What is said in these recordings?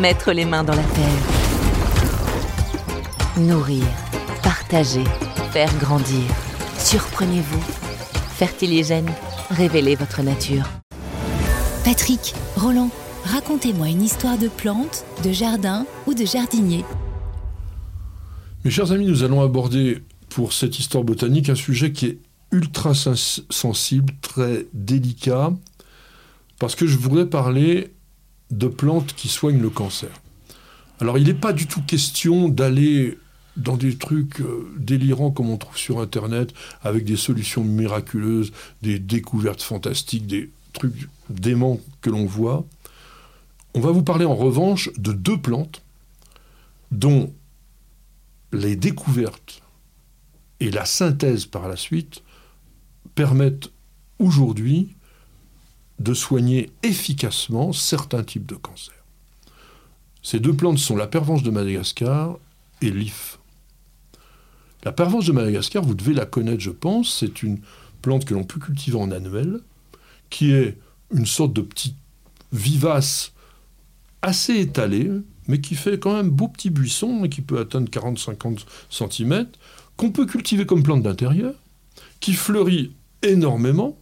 Mettre les mains dans la terre. Nourrir, partager, faire grandir. Surprenez-vous. Fertiligène, révélez votre nature. Patrick, Roland, racontez-moi une histoire de plante, de jardin ou de jardinier. Mes chers amis, nous allons aborder pour cette histoire botanique un sujet qui est ultra sensible, très délicat, parce que je voudrais parler de plantes qui soignent le cancer. Alors il n'est pas du tout question d'aller dans des trucs euh, délirants comme on trouve sur Internet, avec des solutions miraculeuses, des découvertes fantastiques, des trucs déments que l'on voit. On va vous parler en revanche de deux plantes dont les découvertes et la synthèse par la suite permettent aujourd'hui de soigner efficacement certains types de cancers. Ces deux plantes sont la pervenche de Madagascar et l'if. La pervenche de Madagascar, vous devez la connaître, je pense. C'est une plante que l'on peut cultiver en annuel, qui est une sorte de petit vivace assez étalé, mais qui fait quand même beau petit buisson et qui peut atteindre 40-50 cm, qu'on peut cultiver comme plante d'intérieur, qui fleurit énormément.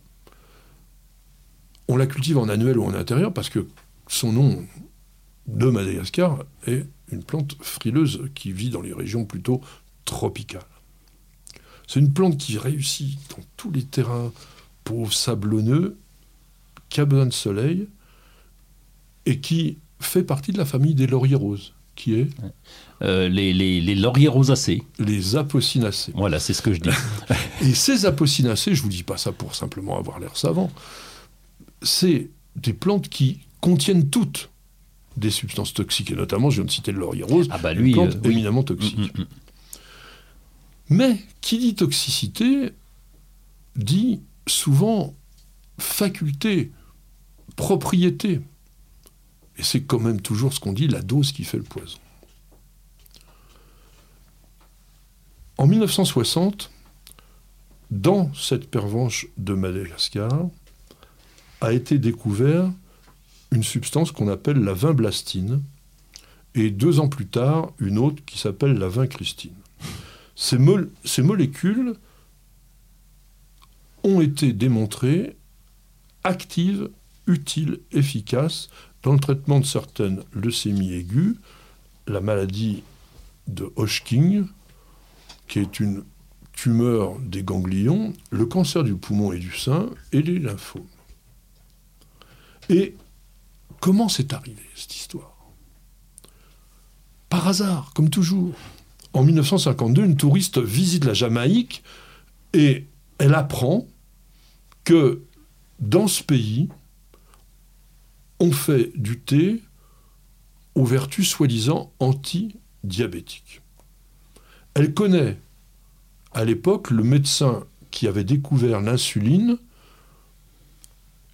On la cultive en annuel ou en intérieur parce que son nom de Madagascar est une plante frileuse qui vit dans les régions plutôt tropicales. C'est une plante qui réussit dans tous les terrains pauvres, sablonneux, qui a besoin de soleil et qui fait partie de la famille des lauriers roses, qui est euh, les, les, lauriers rosacés. Les apocinacées. Voilà, c'est ce que je dis. et ces apocinacées, je vous dis pas ça pour simplement avoir l'air savant, c'est des plantes qui contiennent toutes des substances toxiques, et notamment, je viens de citer le laurier rose, ah bah lui, une plante euh, éminemment toxique. Mm, mm, mm. Mais qui dit toxicité dit souvent faculté, propriété. Et c'est quand même toujours ce qu'on dit, la dose qui fait le poison. En 1960, dans cette pervenche de Madagascar, a été découvert une substance qu'on appelle la vinblastine, et deux ans plus tard, une autre qui s'appelle la vincristine. Ces, ces molécules ont été démontrées actives, utiles, efficaces dans le traitement de certaines leucémies aiguës, la maladie de Hodgkin, qui est une tumeur des ganglions, le cancer du poumon et du sein et les lymphomes. Et comment c'est arrivé cette histoire? Par hasard, comme toujours. En 1952, une touriste visite la Jamaïque et elle apprend que dans ce pays, on fait du thé aux vertus soi-disant anti-diabétiques. Elle connaît à l'époque le médecin qui avait découvert l'insuline,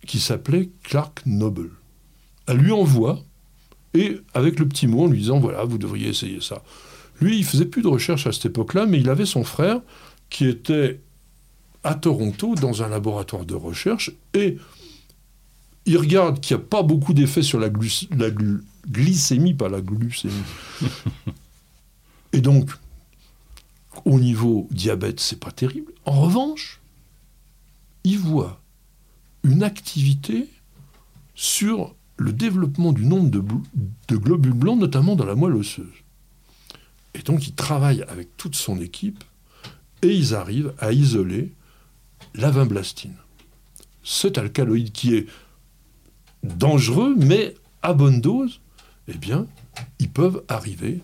qui s'appelait Clark Noble. Elle lui envoie, et avec le petit mot en lui disant voilà, vous devriez essayer ça. Lui, il faisait plus de recherche à cette époque-là, mais il avait son frère qui était à Toronto dans un laboratoire de recherche et il regarde qu'il n'y a pas beaucoup d'effet sur la, glycémie, pas la glucémie. et donc, au niveau diabète, c'est pas terrible. En revanche, il voit une activité sur le développement du nombre de, globules blancs, notamment dans la moelle osseuse. Et donc, il travaille avec toute son équipe et ils arrivent à isoler la vinblastine. Cet alcaloïde qui est dangereux, mais à bonne dose, eh bien, ils peuvent arriver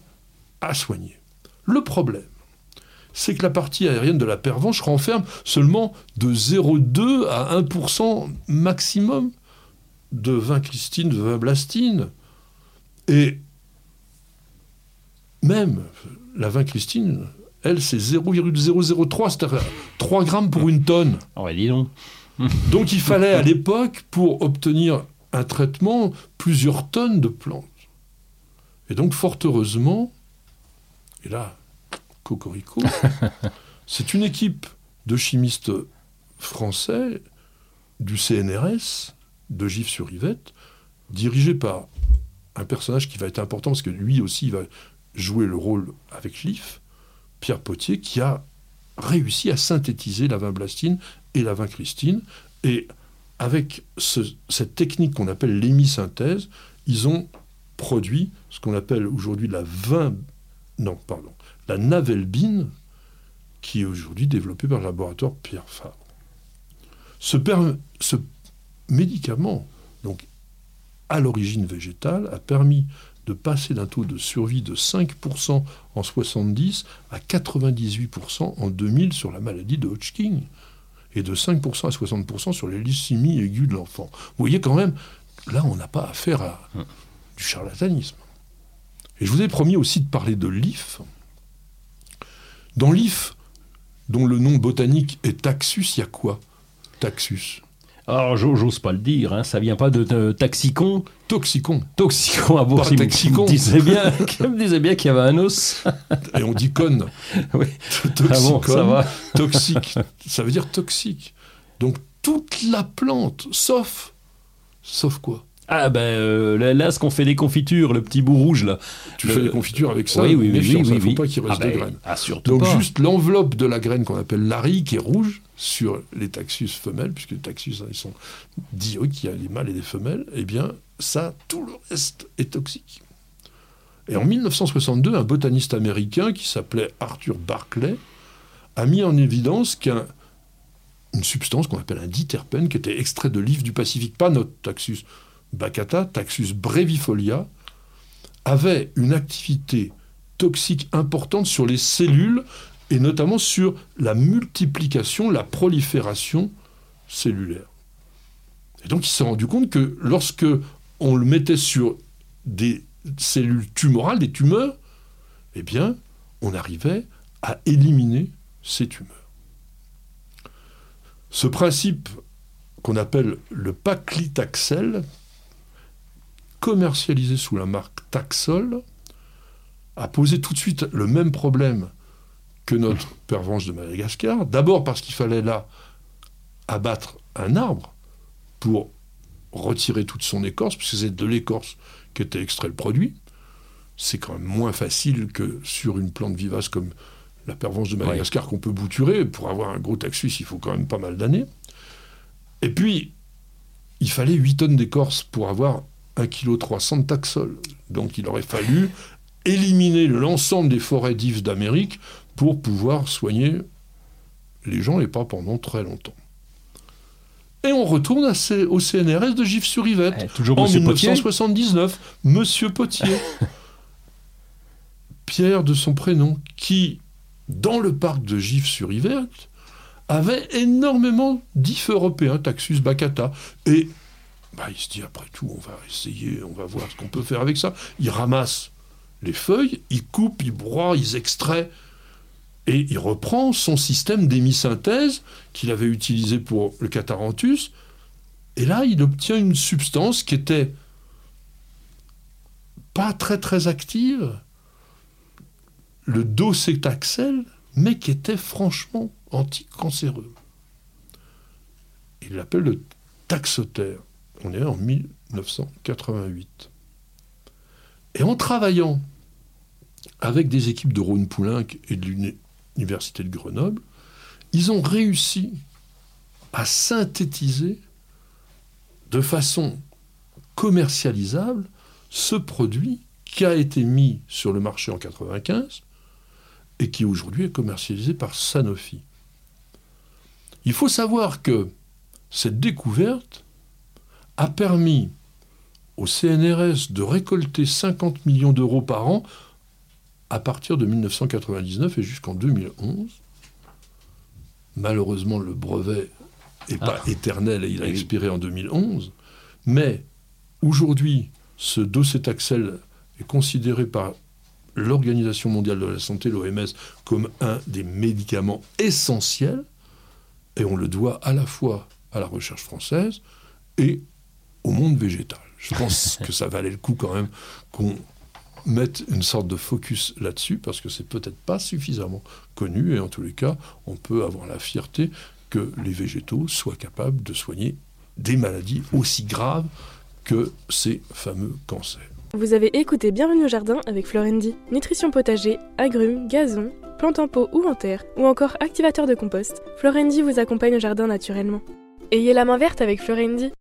à soigner. Le problème, c'est que la partie aérienne de la pervenche renferme seulement de 0,2 à 1% maximum de vincristine, de vinblastine. Et même la vin Christine, elle, c'est 0,003, c'est-à-dire 3 grammes pour une tonne. Ah ouais, dis donc. Donc il fallait à l'époque, pour obtenir un traitement, plusieurs tonnes de plantes. Et donc, fort heureusement, et là, C'est une équipe de chimistes français du CNRS, de Gif-sur-Yvette, dirigée par un personnage qui va être important, parce que lui aussi va jouer le rôle avec Gif, Pierre Potier, qui a réussi à synthétiser la vin blastine et la vin christine. Et avec ce- cette technique qu'on appelle l'hémisynthèse, ils ont produit ce qu'on appelle aujourd'hui la vin... Non, pardon. La navelbine, qui est aujourd'hui développée par le laboratoire Pierre Fabre. Ce, médicament, donc à l'origine végétale, a permis de passer d'un taux de survie de 5% en 70 à 98% en 2000 sur la maladie de Hodgkin et de 5% à 60% sur les leucémies aiguës de l'enfant. Vous voyez quand même, là, on n'a pas affaire à du charlatanisme. Et je vous ai promis aussi de parler de l'IF. Dans l'IF, dont le nom botanique est Taxus, il y a quoi Taxus? Alors, j'o- j'ose pas le dire, hein, ça vient pas de, de Taxicon. Toxicon. Toxicon à. Il me- Taxicon. me disait bien, il me disait bien qu'il y avait un os. Et on dit con. Oui. Toxicon. Ah bon, ça va. Toxique. Ça veut dire toxique. Donc toute la plante, sauf. Sauf quoi? Ah ben euh, là, là, ce qu'on fait des confitures, le petit bout rouge là. Tu Le- fais des confitures avec ça, oui, oui, oui, oui, il ne faut oui. pas qu'il reste Ah de ben, graines. Ah, surtout Donc pas. juste l'enveloppe de la graine qu'on appelle l'ari, qui est rouge, sur les taxus femelles, puisque les taxus, hein, ils sont dioïques, il y a des mâles et des femelles, eh bien ça, tout le reste est toxique. Et en 1962, un botaniste américain qui s'appelait Arthur Barclay a mis en évidence qu'un une substance qu'on appelle un diterpène, qui était extrait de l'if du Pacifique, pas notre Taxus baccata, Taxus brevifolia, avait une activité toxique importante sur les cellules et notamment sur la multiplication, la prolifération cellulaire. Et donc il s'est rendu compte que lorsque on le mettait sur des cellules tumorales, des tumeurs, eh bien, on arrivait à éliminer ces tumeurs. Ce principe qu'on appelle le paclitaxel, commercialisé sous la marque Taxol, a posé tout de suite le même problème que notre pervenche de Madagascar. D'abord parce qu'il fallait là abattre un arbre pour retirer toute son écorce, puisque c'est de l'écorce qu'était extrait le produit. C'est quand même moins facile que sur une plante vivace comme la pervenche de Madagascar qu'on peut bouturer. Pour avoir un gros taxus, il faut quand même pas mal d'années. Et puis, il fallait 8 tonnes d'écorce pour avoir 1,3 kg de taxol. Donc il aurait fallu éliminer l'ensemble des forêts d'Yves d'Amérique pour pouvoir soigner les gens et pas pendant très longtemps. Et on retourne à au CNRS de Gif-sur-Yvette. Eh, toujours en Monsieur Potier 1979, Monsieur Potier, Pierre de son prénom, qui, dans le parc de Gif-sur-Yvette, avait énormément d'ifs européens, Taxus baccata. Et bah, il se dit, après tout, on va essayer, on va voir ce qu'on peut faire avec ça. Il ramasse les feuilles, il coupe, il broie, il extrait, et il reprend son système d'hémisynthèse qu'il avait utilisé pour le cataranthus. Et là, il obtient une substance qui était pas très très active, le docétaxel, mais qui était franchement anticancéreux. Il l'appelle le taxotère. On est en 1988. Et en travaillant avec des équipes de Rhône-Poulenc et de l'Université de Grenoble, ils ont réussi à synthétiser de façon commercialisable ce produit qui a été mis sur le marché en 95 et qui aujourd'hui est commercialisé par Sanofi. Il faut savoir que cette découverte a permis au CNRS de récolter 50 millions d'euros par an à partir de 1999 et jusqu'en 2011. Malheureusement, le brevet n'est pas éternel et il a expiré en 2011. Mais aujourd'hui, ce docétaxel est considéré par l'Organisation mondiale de la santé, l'OMS, comme un des médicaments essentiels, et on le doit à la fois à la recherche française et au monde végétal. Je pense que ça valait le coup quand même qu'on mette une sorte de focus là-dessus, parce que c'est peut-être pas suffisamment connu, et en tous les cas, on peut avoir la fierté que les végétaux soient capables de soigner des maladies aussi graves que ces fameux cancers. Vous avez écouté Bienvenue au jardin avec Florendi. Nutrition potager, agrumes, gazon, plantes en pot ou en terre, ou encore activateur de compost, Florendi vous accompagne au jardin naturellement. Ayez la main verte avec Florendi.